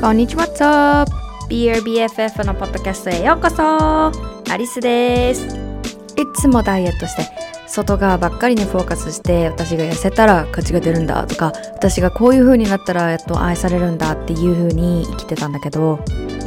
こんにちは、What's up? BRBFF のポッドキャストへようこそアリスですいつもダイエットして外側ばっかりにフォーカスして私が痩せたら価値が出るんだとか私がこういう風になったらやっと愛されるんだっていう風に生きてたんだけど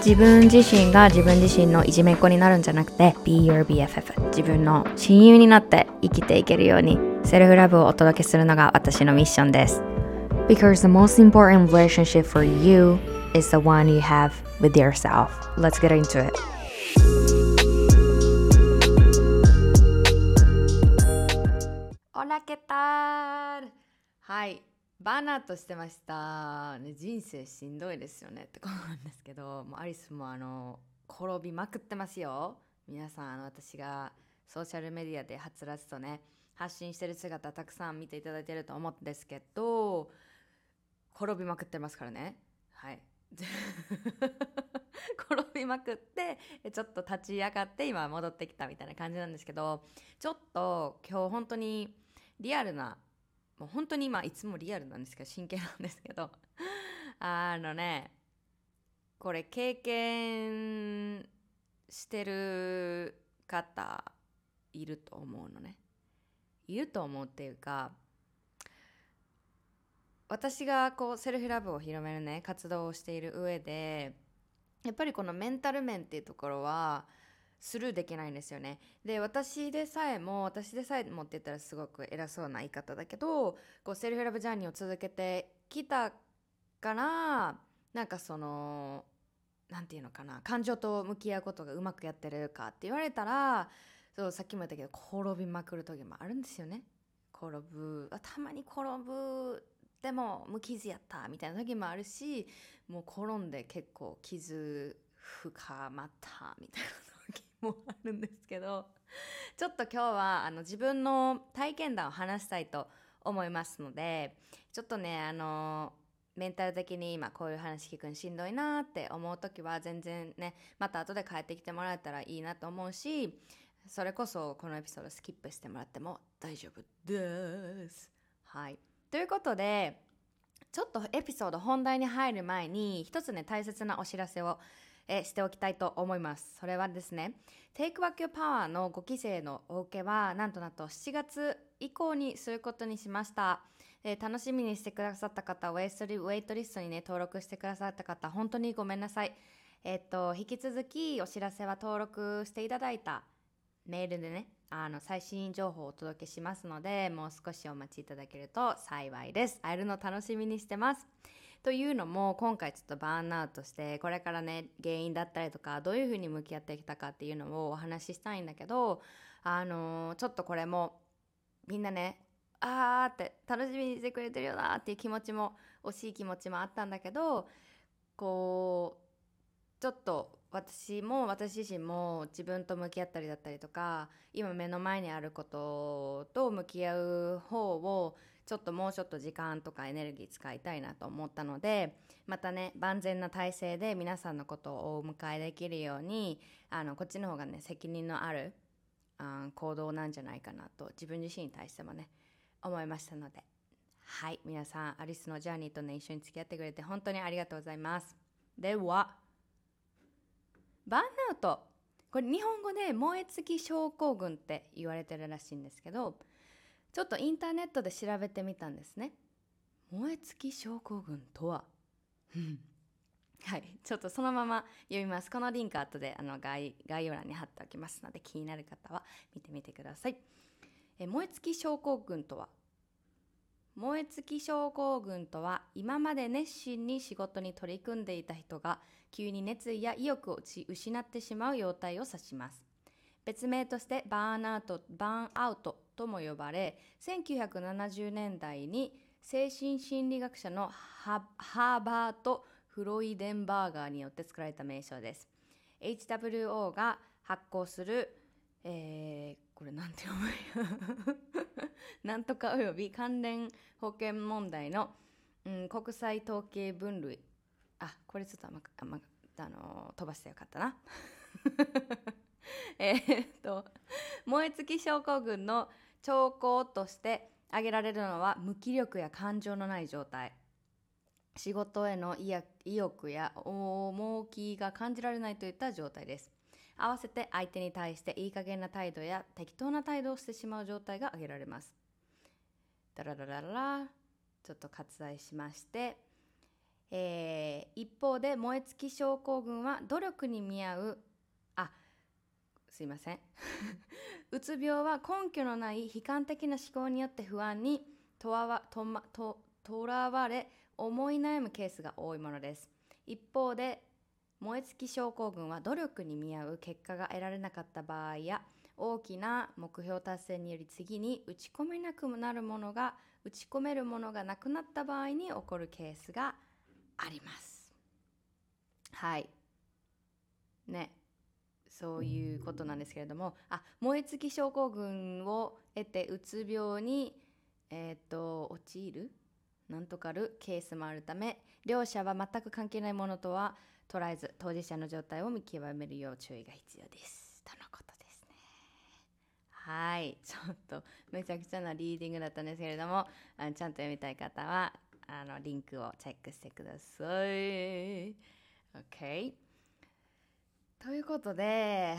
自分自身が自分自身のいじめっ子になるんじゃなくて Be your BFF 自分の親友になって生きていけるようにセルフラブをお届けするのが私のミッションです Because the most important relationship for you is the one you have with yourself Let's get into it オラケタルはいバーナーとしてました、ね、人生しんどいですよね。ってことなんですけどもうアリスもあの転びまくってますよ。皆さんあの私がソーシャルメディアではつらつとね発信してる姿たくさん見ていただいてると思うんですけど転びまくってますからね。はい。転びまくってちょっと立ち上がって今戻ってきたみたいな感じなんですけどちょっと今日本当にリアルなもう本当に今いつもリアルなんですけど真剣なんですけど。あのねこれ経験してる方いると思うのね。いると思うっていうか私がこうセルフラブを広めるね活動をしている上でやっぱりこのメンタル面っていうところはスルーできないんですよね。で私でさえも私でさえもって言ったらすごく偉そうな言い方だけどこうセルフラブジャーニーを続けてきたからなんかそのなんていうのかな感情と向き合うことがうまくやってるかって言われたらそうさっきも言ったけど転びまくる時もあるんですよね。転ぶあたまに転ぶでも無傷やったみたいな時もあるしもう転んで結構傷深まったみたいなもあるんですけどちょっと今日はあの自分の体験談を話したいと思いますのでちょっとねあのメンタル的に今こういう話聞くのしんどいなって思う時は全然ねまた後で帰ってきてもらえたらいいなと思うしそれこそこのエピソードスキップしてもらっても大丈夫です。はいということでちょっとエピソード本題に入る前に一つね大切なお知らせをえしておきたいと思います。それはですね Take Back Your Power の5期生のお受けはなんとなんと7月以降にすることにしました。え楽しみにしてくださった方ウェイストリウェイトリストにね登録してくださった方本当にごめんなさい。えっと引き続きお知らせは登録していただいたメールでねあの最新情報をお届けしますのでもう少しお待ちいただけると幸いです。会えるの楽しみにしてます。というのも今回ちょっとバーンアウトしてこれからね原因だったりとかどういうふうに向き合ってきたかっていうのをお話ししたいんだけどあのちょっとこれもみんなねあーって楽しみにしてくれてるよなっていう気持ちも惜しい気持ちもあったんだけどこうちょっと私も私自身も自分と向き合ったりだったりとか今目の前にあることと向き合う方をちょっともうちょっと時間とかエネルギー使いたいなと思ったのでまたね万全な体制で皆さんのことをお迎えできるようにあのこっちの方がね責任のあるあ行動なんじゃないかなと自分自身に対してもね思いましたので。はい皆さんアリスのジャーニーとね一緒に付き合ってくれて本当にありがとうございます。ではバーンアウト。これ日本語で燃え尽き症候群って言われてるらしいんですけどちょっとインターネットで調べてみたんですね。燃え尽き症候群とは？はい。ちょっとそのまま読みます。このリンク後であの概概要欄に貼っておきますので気になる方は見てみてください。え燃え尽き症候群とは？燃え尽き症候群とは今まで熱心に仕事に取り組んでいた人が急に熱意や意欲を失ってしまう様態を指します。別名としてバーンアウトバーンアウトとも呼ばれ1970年代に精神心理学者のハーバート・フロイデンバーガーによって作られた名称です。HWO が発行する、えー、これなんて読む？なんとかおよび関連保険問題の、うん、国際統計分類。あこれちょっとあまあまあの飛ばしてよかったな。えっと燃え尽き症候群の兆候として挙げられるのは無気力や感情のない状態。仕事への意欲や重きが感じられないといった状態です。合わせて相手に対していい加減な態度や適当な態度をしてしまう状態が挙げられます。ダララララ。ちょっと割愛しまして。えー、一方で燃え尽き症候群は努力に見合うすいません。うつ病は根拠のない悲観的な思考によって不安にとわとまととらわれ思い悩むケースが多いものです。一方で燃え尽き症候群は努力に見合う結果が得られなかった場合や大きな目標達成により次に打ち込めなくなるものが打ち込めるものがなくなった場合に起こるケースがあります。はい。ね。そういうことなんですけれどもあ燃え尽き症候群を得てうつ病にえっ、ー、と陥るなんとかるケースもあるため両者は全く関係ないものとは捉えず当事者の状態を見極めるよう注意が必要です。とのことですね。はい。ちょっとめちゃくちゃなリーディングだったんですけれどもあちゃんと読みたい方はあのリンクをチェックしてください。OK ということで、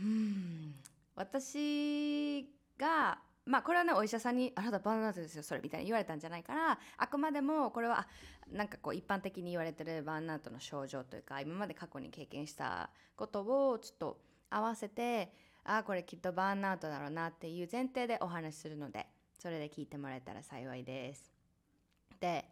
うん、私がまあこれはねお医者さんに「あなたバーンアウトですよそれ」みたいに言われたんじゃないからあくまでもこれはなんかこう一般的に言われてるバーンアウトの症状というか今まで過去に経験したことをちょっと合わせてああこれきっとバーンアウトだろうなっていう前提でお話しするのでそれで聞いてもらえたら幸いです。で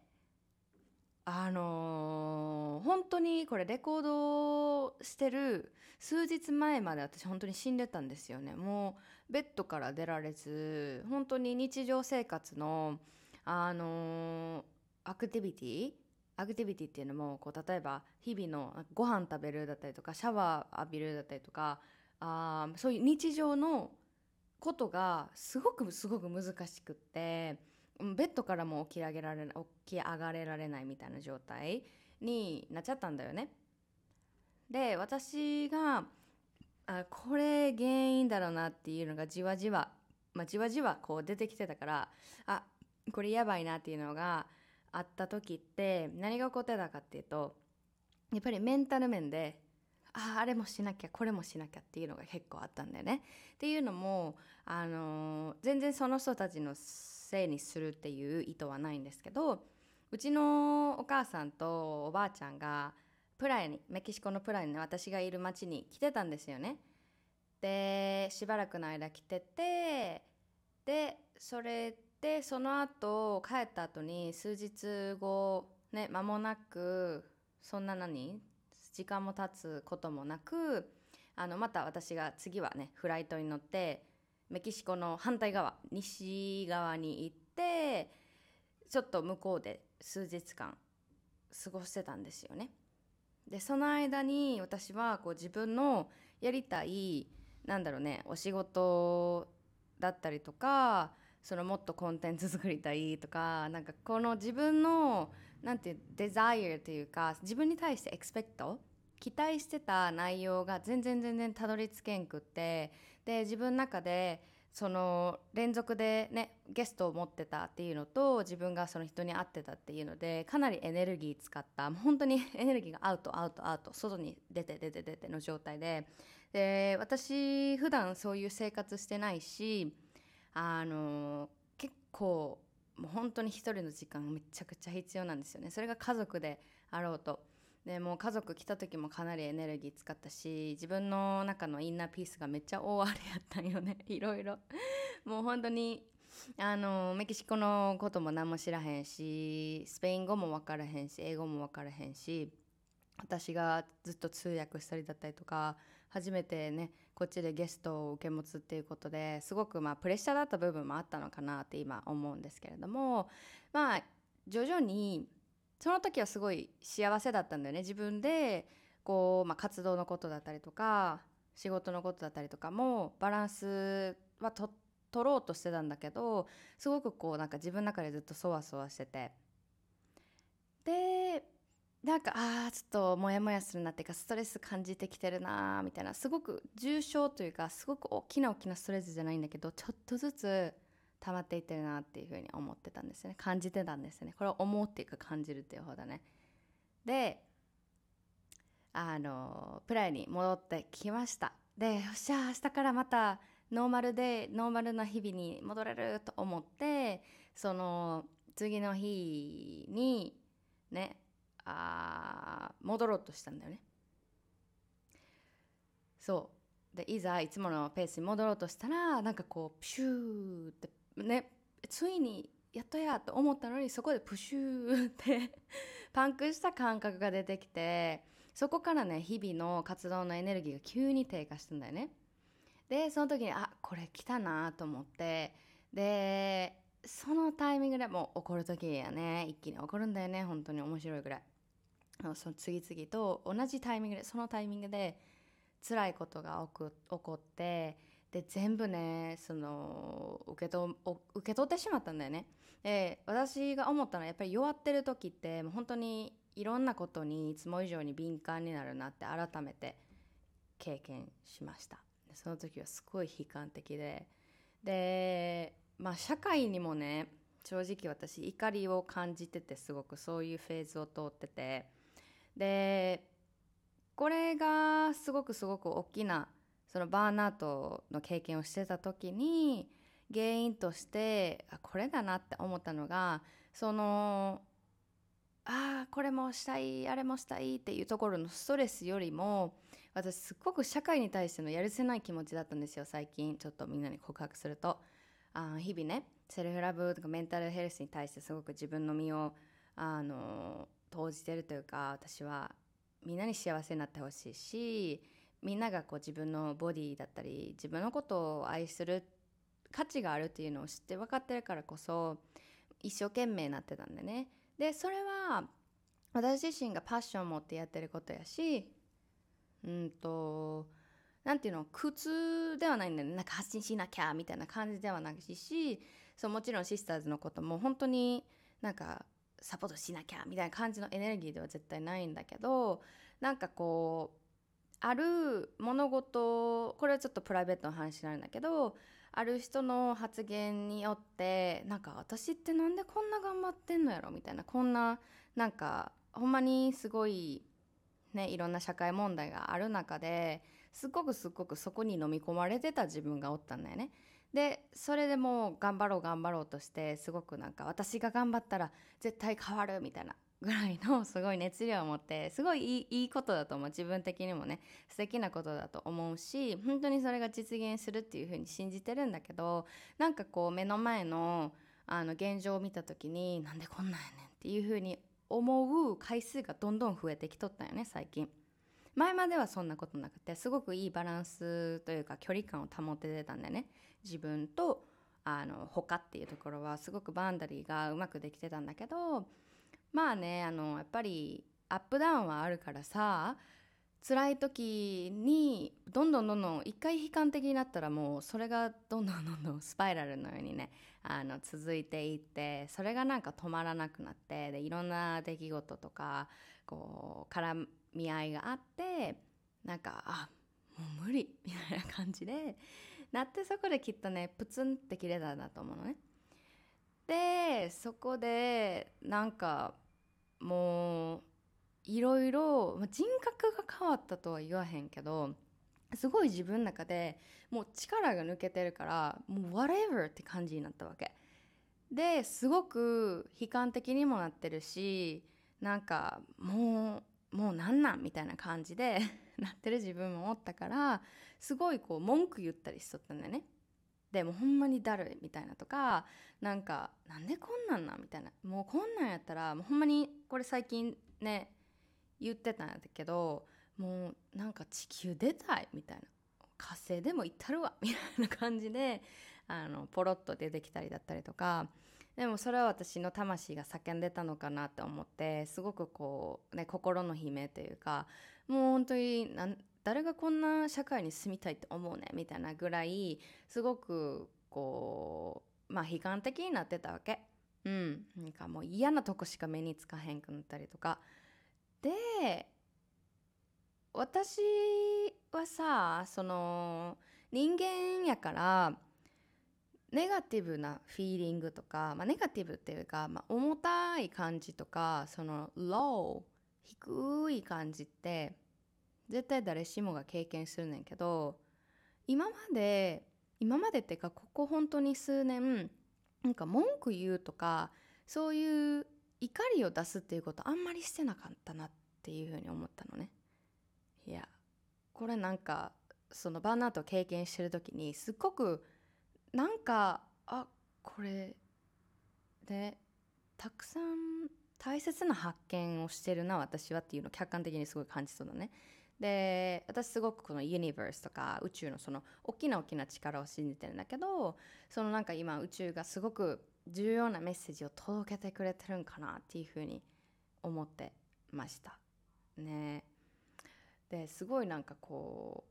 あのー、本当にこれレコードしてる数日前まで私本当に死んでたんですよね。もうベッドから出られず本当に日常生活のあのー、アクティビティアクティビティっていうのもこう例えば日々のご飯食べるだったりとかシャワー浴びるだったりとかあそういう日常のことがすごくすごく難しくってベッドからも起き上げられ起き上がれられないみたいな状態になっちゃったんだよね。で私があこれ原因だろうなっていうのがじわじわ、まあ、じわじわこう出てきてたからあこれやばいなっていうのがあった時って何が起こってたかっていうとやっぱりメンタル面であああれもしなきゃこれもしなきゃっていうのが結構あったんだよね。っていうのも、あの、全然その人たちのせいにするっていう意図はないんですけどうちのお母さんとおばあちゃんがプライにメキシコのプライに、私がいる町に来てたんですよね。でしばらくの間来ててでそれでその後帰った後に数日後ね間もなくそんな何時間も経つこともなくあのまた私が次はねフライトに乗ってメキシコの反対側西側に行ってちょっと向こうで数日間過ごしてたんですよね。でその間に私はこう自分のやりたいなんだろうねお仕事だったりとかそのもっとコンテンツ作りたいとかなんかこの自分のなんていうデザイアっていうか自分に対してエクスペクト期待してた内容が全然全然たどり着けんくってで自分の中でその連続でねゲストを持ってたっていうのと自分がその人に会ってたっていうのでかなりエネルギー使った。本当に エネルギーがアウトアウトアウト。外に出て出て出ての状態で。で私普段そういう生活してないしあの結構もう本当に一人の時間めちゃくちゃ必要なんですよね。それが家族であろうと。でもう家族来た時もかなりエネルギー使ったし自分の中のインナーピースがめっちゃ大荒れやったんよね。いろいろ。もう本当にあのメキシコのことも何も知らへんしスペイン語も分からへんし英語も分からへんし私がずっと通訳したりだったりとか初めてねこっちでゲストを受け持つっていうことですごくまあプレッシャーだった部分もあったのかなって今思うんですけれどもまあ徐々にその時はすごい幸せだったんだよね。自分でこう、まあ、活動のことだったりとか仕事のことだったりとかもバランスはと取ろうとしてたんだけどすごくこうなんか自分の中でずっとそわそわしてて。でなんかああちょっとモヤモヤするなっていうかストレス感じてきてるなみたいな。すごく重症というかすごく大きな大きなストレスじゃないんだけどちょっとずつ溜まっていってるなっていうふうに思ってたんですね。感じてたんですよね。これを思うっていうか感じるっていう方だね。であのプライに戻ってきました。でよっしゃ明日からまたノーマルでノーマルな日々に戻れると思ってその次の日にねあ戻ろうとしたんだよね。そう。でいざいつものペースに戻ろうとしたらなんかこうプシューってねついにやっとやと思ったのにそこでプシューって パンクした感覚が出てきてそこからね日々の活動のエネルギーが急に低下したんだよね。でその時にあこれ来たなと思ってでそのタイミングでもう怒る時やね一気に怒るんだよね本当に面白いぐらい。その次々と同じタイミングでそのタイミングで辛いことが起こってで全部ねその受けと受け取ってしまったんだよね。で私が思ったのはやっぱり弱ってる時ってもう本当にいろんなことにいつも以上に敏感になるなって改めて経験しました。その時はすごい悲観的で。でまあ社会にもね正直私怒りを感じててすごくそういうフェーズを通ってて。でこれがすごくすごく大きなそのバーンアウトの経験をしてた時に原因としてあこれだなって思ったのがそのああこれもしたいあれもしたいっていうところのストレスよりも私すっごく社会に対してのやるせない気持ちだったんですよ最近。ちょっとみんなに告白すると。あ日々ねセルフラブとかメンタルヘルスに対してすごく自分の身をあの投じてるというか私はみんなに幸せになってほしいしみんながこう自分のボディだったり自分のことを愛する価値があるっていうのを知って分かってるからこそ一生懸命なってたんでね。でそれは私自身がパッションを持ってやってることやしうんとなんていうの苦痛ではないんだよね。なんか発信しなきゃみたいな感じではないしそうもちろんシスターズのことも本当になんかサポートしなきゃみたいな感じのエネルギーでは絶対ないんだけどなんかこうある物事これはちょっとプライベートの話になるんだけどある人の発言によってなんか私ってなんでこんな頑張ってんのやろみたいなこんななんかほんまにすごいねいろんな社会問題がある中ですっごくすっごくそこに飲み込まれてた自分がおったんだよね。でそれでもう頑張ろう頑張ろうとしてすごくなんか私が頑張ったら絶対変わるみたいなぐらいのすごい熱量を持ってすごいいいことだと思う自分的にもね素敵なことだと思うし本当にそれが実現するっていうふうに信じてるんだけどなんかこう目の前のあの現状を見た時になんでこんなんやねんっていうふうに思う回数がどんどん増えてきとったよね最近。前まではそんなことなくてすごくいいバランスというか距離感を保ててたんだよね自分とあの他っていうところはすごくバンダリーがうまくできてたんだけどまあねあのやっぱりアップダウンはあるからさ辛い時にどんどんどんどん一回悲観的になったらもうそれがどんどんどんどんスパイラルのようにねあの続いていってそれがなんか止まらなくなってでいろんな出来事とかこう絡み合いがあってなんかあもう無理みたいな感じでなってそこできっとねプツンって切れたんだと思うのね。でそこでなんかもういろいろ人格が変わったとは言わへんけどすごい自分の中でもう力が抜けてるからもう whatever って感じになったわけ。ですごく悲観的にもなってるしなんかもうもうなんなんみたいな感じで なってる自分もおったからすごいこう文句言ったりしとったんだよね。でもほんまにだるいみたいなとかなんかなんでこんなんなみたいな。もうこんなんやったらもうほんまにこれ最近ね言ってたんだけどもうなんか地球出たいみたいな。火星でも行ったるわみたいな感じであのポロッと出てきたりだったりとか。でもそれは私の魂が叫んでたのかなって思ってすごくこうね心の悲鳴というかもう本当になん誰がこんな社会に住みたいって思うねみたいなぐらいすごくこうまあ悲観的になってたわけ。うん。なんかもう嫌なとこしか目につかへんくなったりとか。で私はさその人間やからネガティブなフィーリングとか、まあ、ネガティブっていうか、まあ、重たい感じとかその low 低い感じって絶対誰しもが経験するねんけど今まで今までっていうかここ本当に数年なんか文句言うとかそういう怒りを出すっていうことあんまりしてなかったなっていうふうに思ったのねいやこれなんかそのバーンアウトを経験してる時にすっごくなんかあこれでたくさん大切な発見をしてるな私はっていうのを客観的にすごい感じそうだね。で私すごくこのユニバースとか宇宙のその大きな大きな力を信じてるんだけどそのなんか今宇宙がすごく重要なメッセージを届けてくれてるんかなっていうふうに思ってましたね。ですごいなんかこ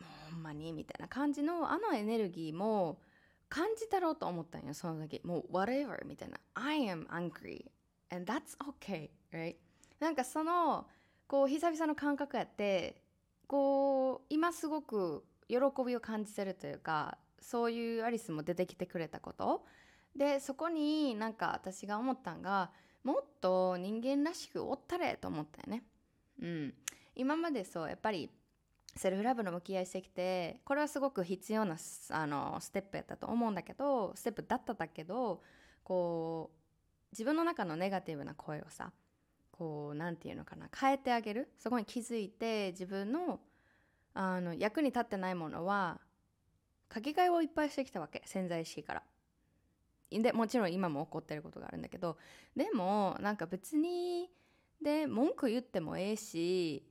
うほんまにみたいな感じのあのエネルギーも感じたろうと思ったんよその時。もう whatever みたいな。I am angry and that's okay right なんかそのこう久々の感覚やってこう今すごく喜びを感じてるというかそういうアリスも出てきてくれたことでそこになんか私が思ったんがもっと人間らしくおったれと思ったよね。うん、今までそうやっぱりセルフラブの向き合いしてきてこれはすごく必要なあのステップやったと思うんだけどステップだっただけどこう自分の中のネガティブな声をさこう何て言うのかな変えてあげる。そこに気づいて自分のあの役に立ってないものは書き換えをいっぱいしてきたわけ。潜在意識から。でもちろん今も起こってることがあるんだけどでもなんか別にで文句言ってもええし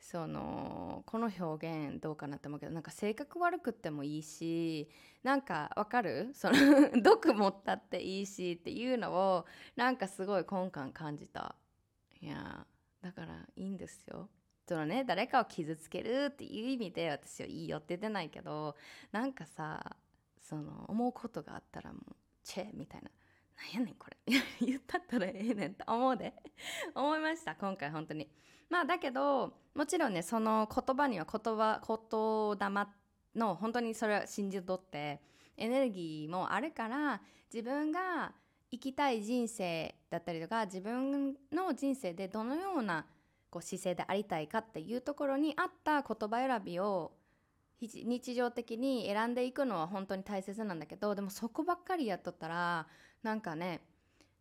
そのこの表現どうかなって思うけどなんか性格悪くってもいいしなんかわかる？その 毒持ったっていいしっていうのをなんかすごい根幹感じた。いやだからいいんですよ。そのね誰かを傷つけるっていう意味で私はいいよって言ってないけどなんかさその思うことがあったらもうチェみたいな。なんやねんこれ。言ったったらええねんって思うで。思いました今回本当に。まあだけどもちろんねその言葉には言葉言霊の本当にそれは信じとってエネルギーもあるから自分が生きたい人生だったりとか自分の人生でどのようなこう姿勢でありたいかっていうところに合った言葉選びを日常的に選んでいくのは本当に大切なんだけどでもそこばっかりやっとったらなんかね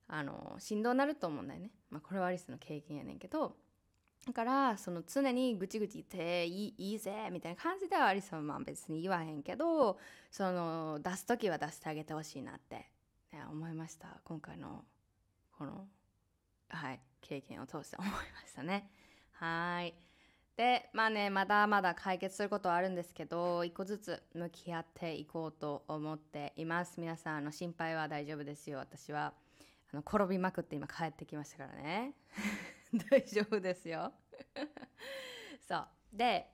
あのしんどなると思うんだよね、まあ、これはアリスの経験やねんけど。だからその常にぐちぐち言っていいいいぜみたいな感じではアリスはまあ別に言わへんけどその出す時は出してあげてほしいなって。思いました。今回のこのはい経験を通して思いましたね。はい。でまあねまだまだ解決することはあるんですけど一個ずつ向き合っていこうと思っています。皆さんあの心配は大丈夫ですよ。私はあの転びまくって今帰ってきましたからね。大丈夫ですよ。そう。で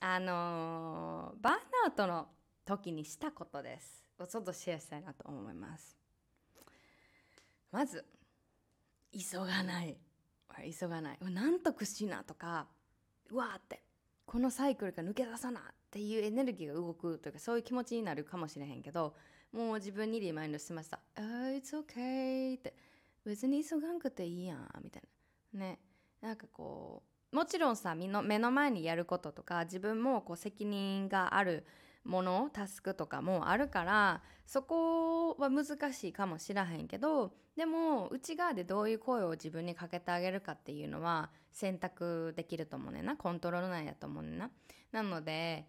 あのー、バーンアウトの時にしたことです。をちょっとシェアしたいなと思います。まず急がない。急がない。なんとくしなとかうわーってこのサイクルから抜け出さなっていうエネルギーが動くというかそういう気持ちになるかもしれへんけどもう自分にリマインドしてました「uh, It's okay」って。別に急がんくていいやんみたいな。ね。なんかこうもちろんさ目の前にやることとか自分もこう責任があるものタスクとかもあるからそこは難しいかもしらへんけどでも内側でどういう声を自分にかけてあげるかっていうのは選択できると思うねんな。コントロール内やと思うねんな。なので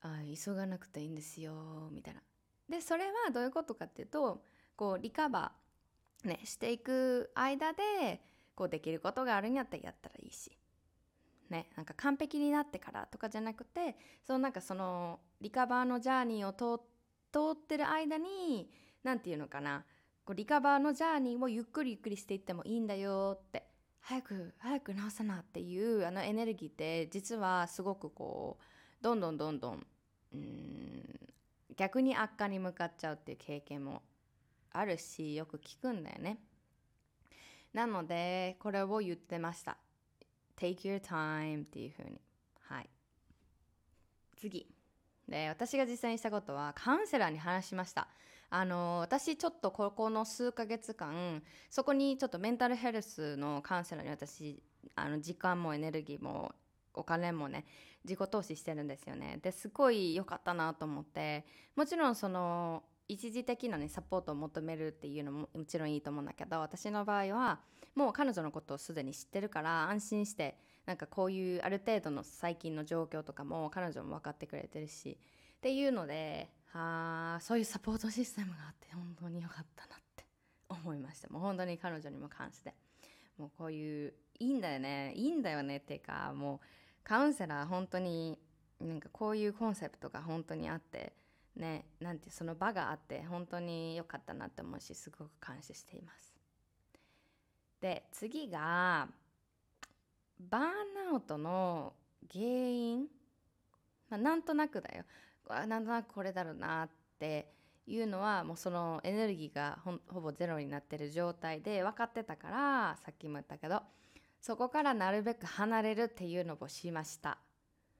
あ急がなくていいんですよみたいな。でそれはどういうことかっていうとこうリカバー、ね、していく間でこうできることがあるんやったらやったらいいし。ねなんか完璧になってからとかじゃなくてそのなんかそのリカバーのジャーニーを通ってる間に何て言うのかなこうリカバーのジャーニーをゆっくりゆっくりしていってもいいんだよって早く早く直さなっていうあのエネルギーって実はすごくこうどんどんどんどんうん逆に悪化に向かっちゃうっていう経験もあるしよく聞くんだよね。なのでこれを言ってました。Take your time っていう風に。はい。次。で私が実際にしたことはカウンセラーに話しました。あの私ちょっとここの数ヶ月間そこにちょっとメンタルヘルスのカウンセラーに私あの時間もエネルギーもお金もね自己投資してるんですよね。ですごい良かったなと思ってもちろんその一時的なねサポートを求めるっていうのももちろんいいと思うんだけど私の場合はもう彼女のことをすでに知ってるから安心してなんかこういうある程度の最近の状況とかも彼女も分かってくれてるしっていうのであそういうサポートシステムがあって本当に良かったなって思いました。もう本当に彼女にも関してもうこういういいんだよね。いいんだよねっていうかもうカウンセラー本当になんかこういうコンセプトが本当にあってねなんてその場があって本当に良かったなって思うしすごく感謝しています。で次がバーンアウトの原因、まあ、なんとなくだよ。なんとなくこれだろうなっていうのはもうそのエネルギーがほぼゼロになってる状態で分かってたからさっきも言ったけどそこからなるべく離れるっていうのをしました。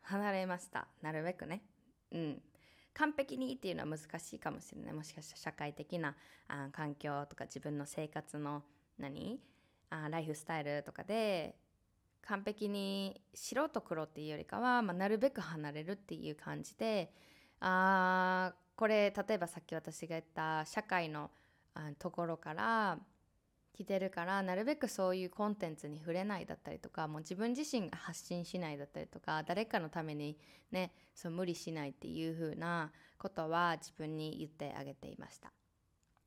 離れました。なるべくね。うん。完璧にっていうのは難しいかもしれない。もしかしたら社会的なあ環境とか自分の生活の何あライフスタイルとかで完璧に白と黒っていうよりかは、まあ、なるべく離れるっていう感じであこれ例えばさっき私が言った社会のあところから来てるからなるべくそういうコンテンツに触れないだったりとかもう自分自身が発信しないだったりとか誰かのためにねそう無理しないっていう風なことは自分に言ってあげていました。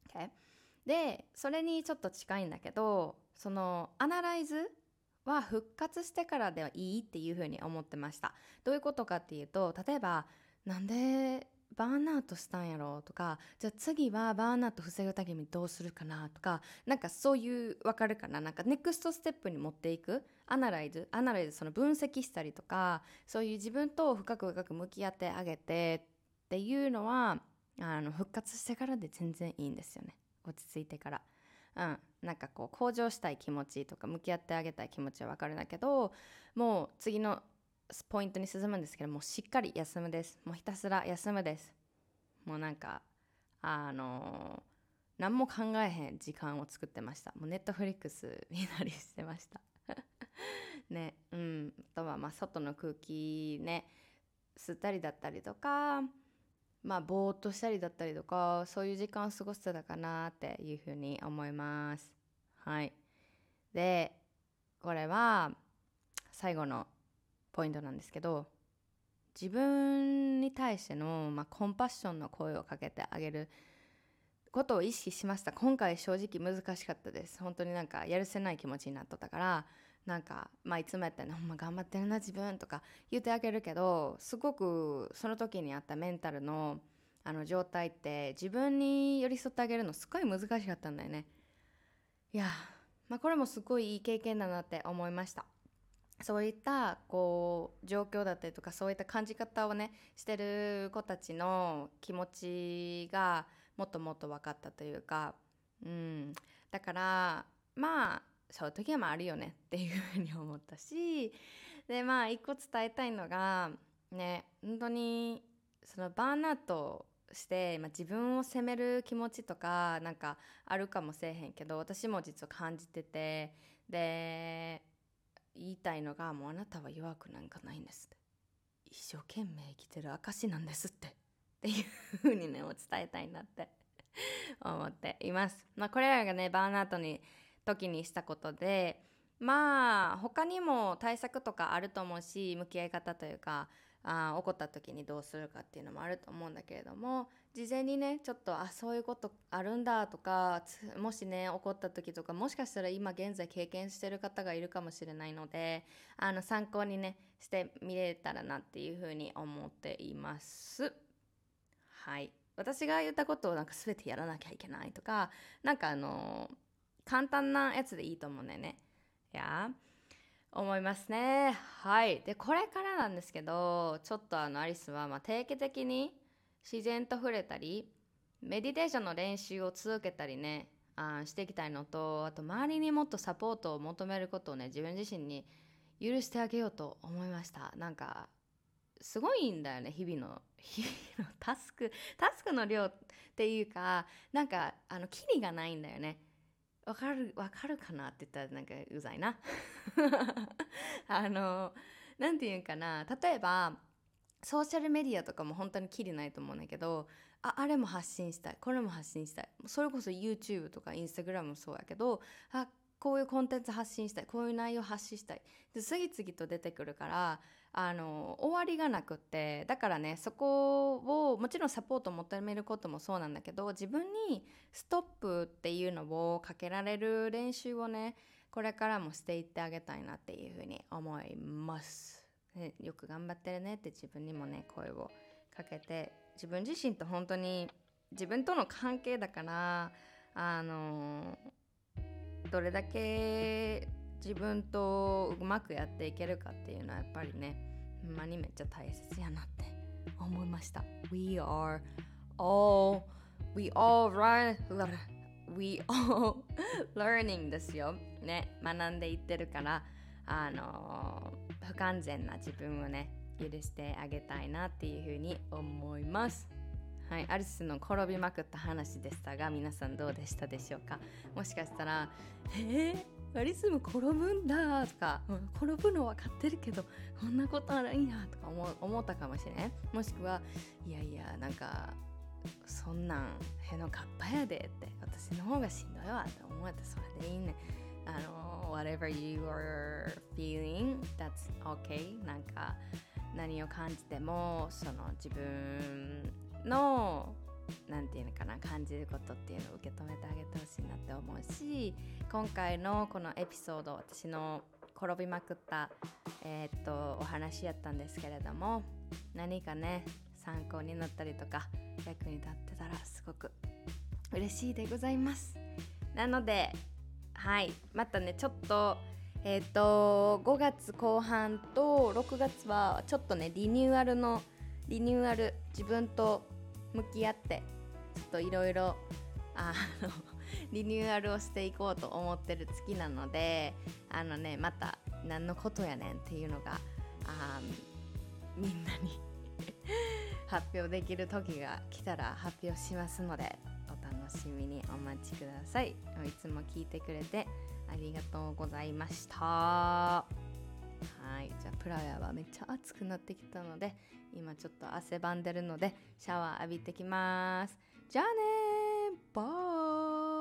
Okay? でそれにちょっと近いんだけどそのアナライズは復活してからではいいっていう風に思ってました。どういうことかっていうと例えばなんでバーンアウトしたんやろとかじゃあ次はバーンアウト防ぐためにどうするかなとかなんかそういうわかるかな？なんかネクストステップに持っていく？アナライズ？アナライズその分析したりとかそういう自分と深く深く向き合ってあげてっていうのはあの復活してからで全然いいんですよね落ち着いてから。うん、なんかこう向上したい気持ちとか向き合ってあげたい気持ちは分かるんだけどもう次のポイントに進むんですけどもうしっかり休むです。もうひたすら休むです。もうなんかあのー、何も考えへん時間を作ってました。もうネットフリックス見たりしてました。ね。うん。あとはまあ外の空気ね。吸ったりだったりとかまあぼーっとしたりだったりとかそういう時間を過ごしてたかなっていうふうに思います。はい。でこれは最後のポイントなんですけど自分に対しての、まあ、コンパッションの声をかけてあげることを意識しました。今回正直難しかったです。本当になんかやるせない気持ちになっとったからなんか、まあ、いつもやったら「ほんま頑張ってるな自分」とか言ってあげるけどすごくその時にあったメンタルのあの状態って自分に寄り添ってあげるのすごい難しかったんだよね。いやまあこれもすごいいい経験だなって思いました。そういったこう状況だったりとかそういった感じ方をねしてる子たちの気持ちがもっともっと分かったというか、うん、だからまあそういう時はまああるよねっていうふうに思ったし でまあ一個伝えたいのがね本当にそのバーンアウトして、まあ、自分を責める気持ちとかなんかあるかもしれへんけど私も実は感じててで言いたいのがもうあなたは弱くなんかないんですって一生懸命生きてる証なんですってっていう風にねを伝えたいなって思っています。まあこれらがねバーンアウトに時にしたことでまあ他にも対策とかあると思うし向き合い方というかあ怒った時にどうするかっていうのもあると思うんだけれども事前にねちょっとあそういうことあるんだとかもしね怒った時とかもしかしたら今現在経験してる方がいるかもしれないのであの参考にねしてみれたらなっていうふうに思っています。はい私が言ったことをなんか全てやらなきゃいけないとかなんかあの簡単なやつでいいと思うんだよね。いや思いますね。はい。でこれからなんですけどちょっとあのアリスはま定期的に自然と触れたりメディテーションの練習を続けたりねあしていきたいのとあと周りにもっとサポートを求めることをね自分自身に許してあげようと思いました。なんかすごいんだよね日々の 日々のタスクタスクの量っていうかなんかあのキリがないんだよね。わかるわかるかなって言ったらなんかうざいな。あのなんていうかな。例えばソーシャルメディアとかも本当にキリないと思うんだけどああれも発信したい。これも発信したい。それこそ YouTube とか Instagram もそうやけどあこういうコンテンツ発信したい。こういう内容発信したい。で次々と出てくるからあの終わりがなくってだからねそこをもちろんサポートを求めることもそうなんだけど自分にストップっていうのをかけられる練習をねこれからもしていってあげたいなっていうふうに思います。ね、よく頑張ってるねって自分にもね声をかけて自分自身と本当に自分との関係だからあのどれだけ自分とうまくやっていけるかっていうのはやっぱりねほんまにめっちゃ大切やなって思いました。We are all we all run we all learning ですよ。ね学んでいってるからあの不完全な自分をね許してあげたいなっていうふうに思います。はい、アリスの転びまくった話でしたが皆さんどうでしたでしょうか？もしかしたら「えー、リスも転ぶんだ」とか「転ぶの分かってるけどこんなことあるんや」とか思思ったかもしれん。もしくはいやいやなんかそんなんへのかっぱやでって私の方がしんどいわって思えてそれでいいね。あの whatever you are feeling that's okay. なんか何を感じてもその自分の何て言うのかな感じることっていうのを受け止めてあげてほしいなって思うし今回のこのエピソード私の転びまくった、えー、っとお話やったんですけれども何かね参考になったりとか役に立ってたらすごく嬉しいでございます。なのではいまたねちょっとえっ、と5月後半と6月はちょっとねリニューアルのリニューアル自分と向き合ってちょっといろいろあの リニューアルをしていこうと思ってる月なのであのねまた何のことやねんっていうのがあみんなに 発表できる時が来たら発表しますのでお楽しみにお待ちください。いつも聞いてくれてありがとうございました。はいじゃあプラヤはめっちゃ暑くなってきたので今ちょっと汗ばんでるのでシャワー浴びてきますじゃあねバイ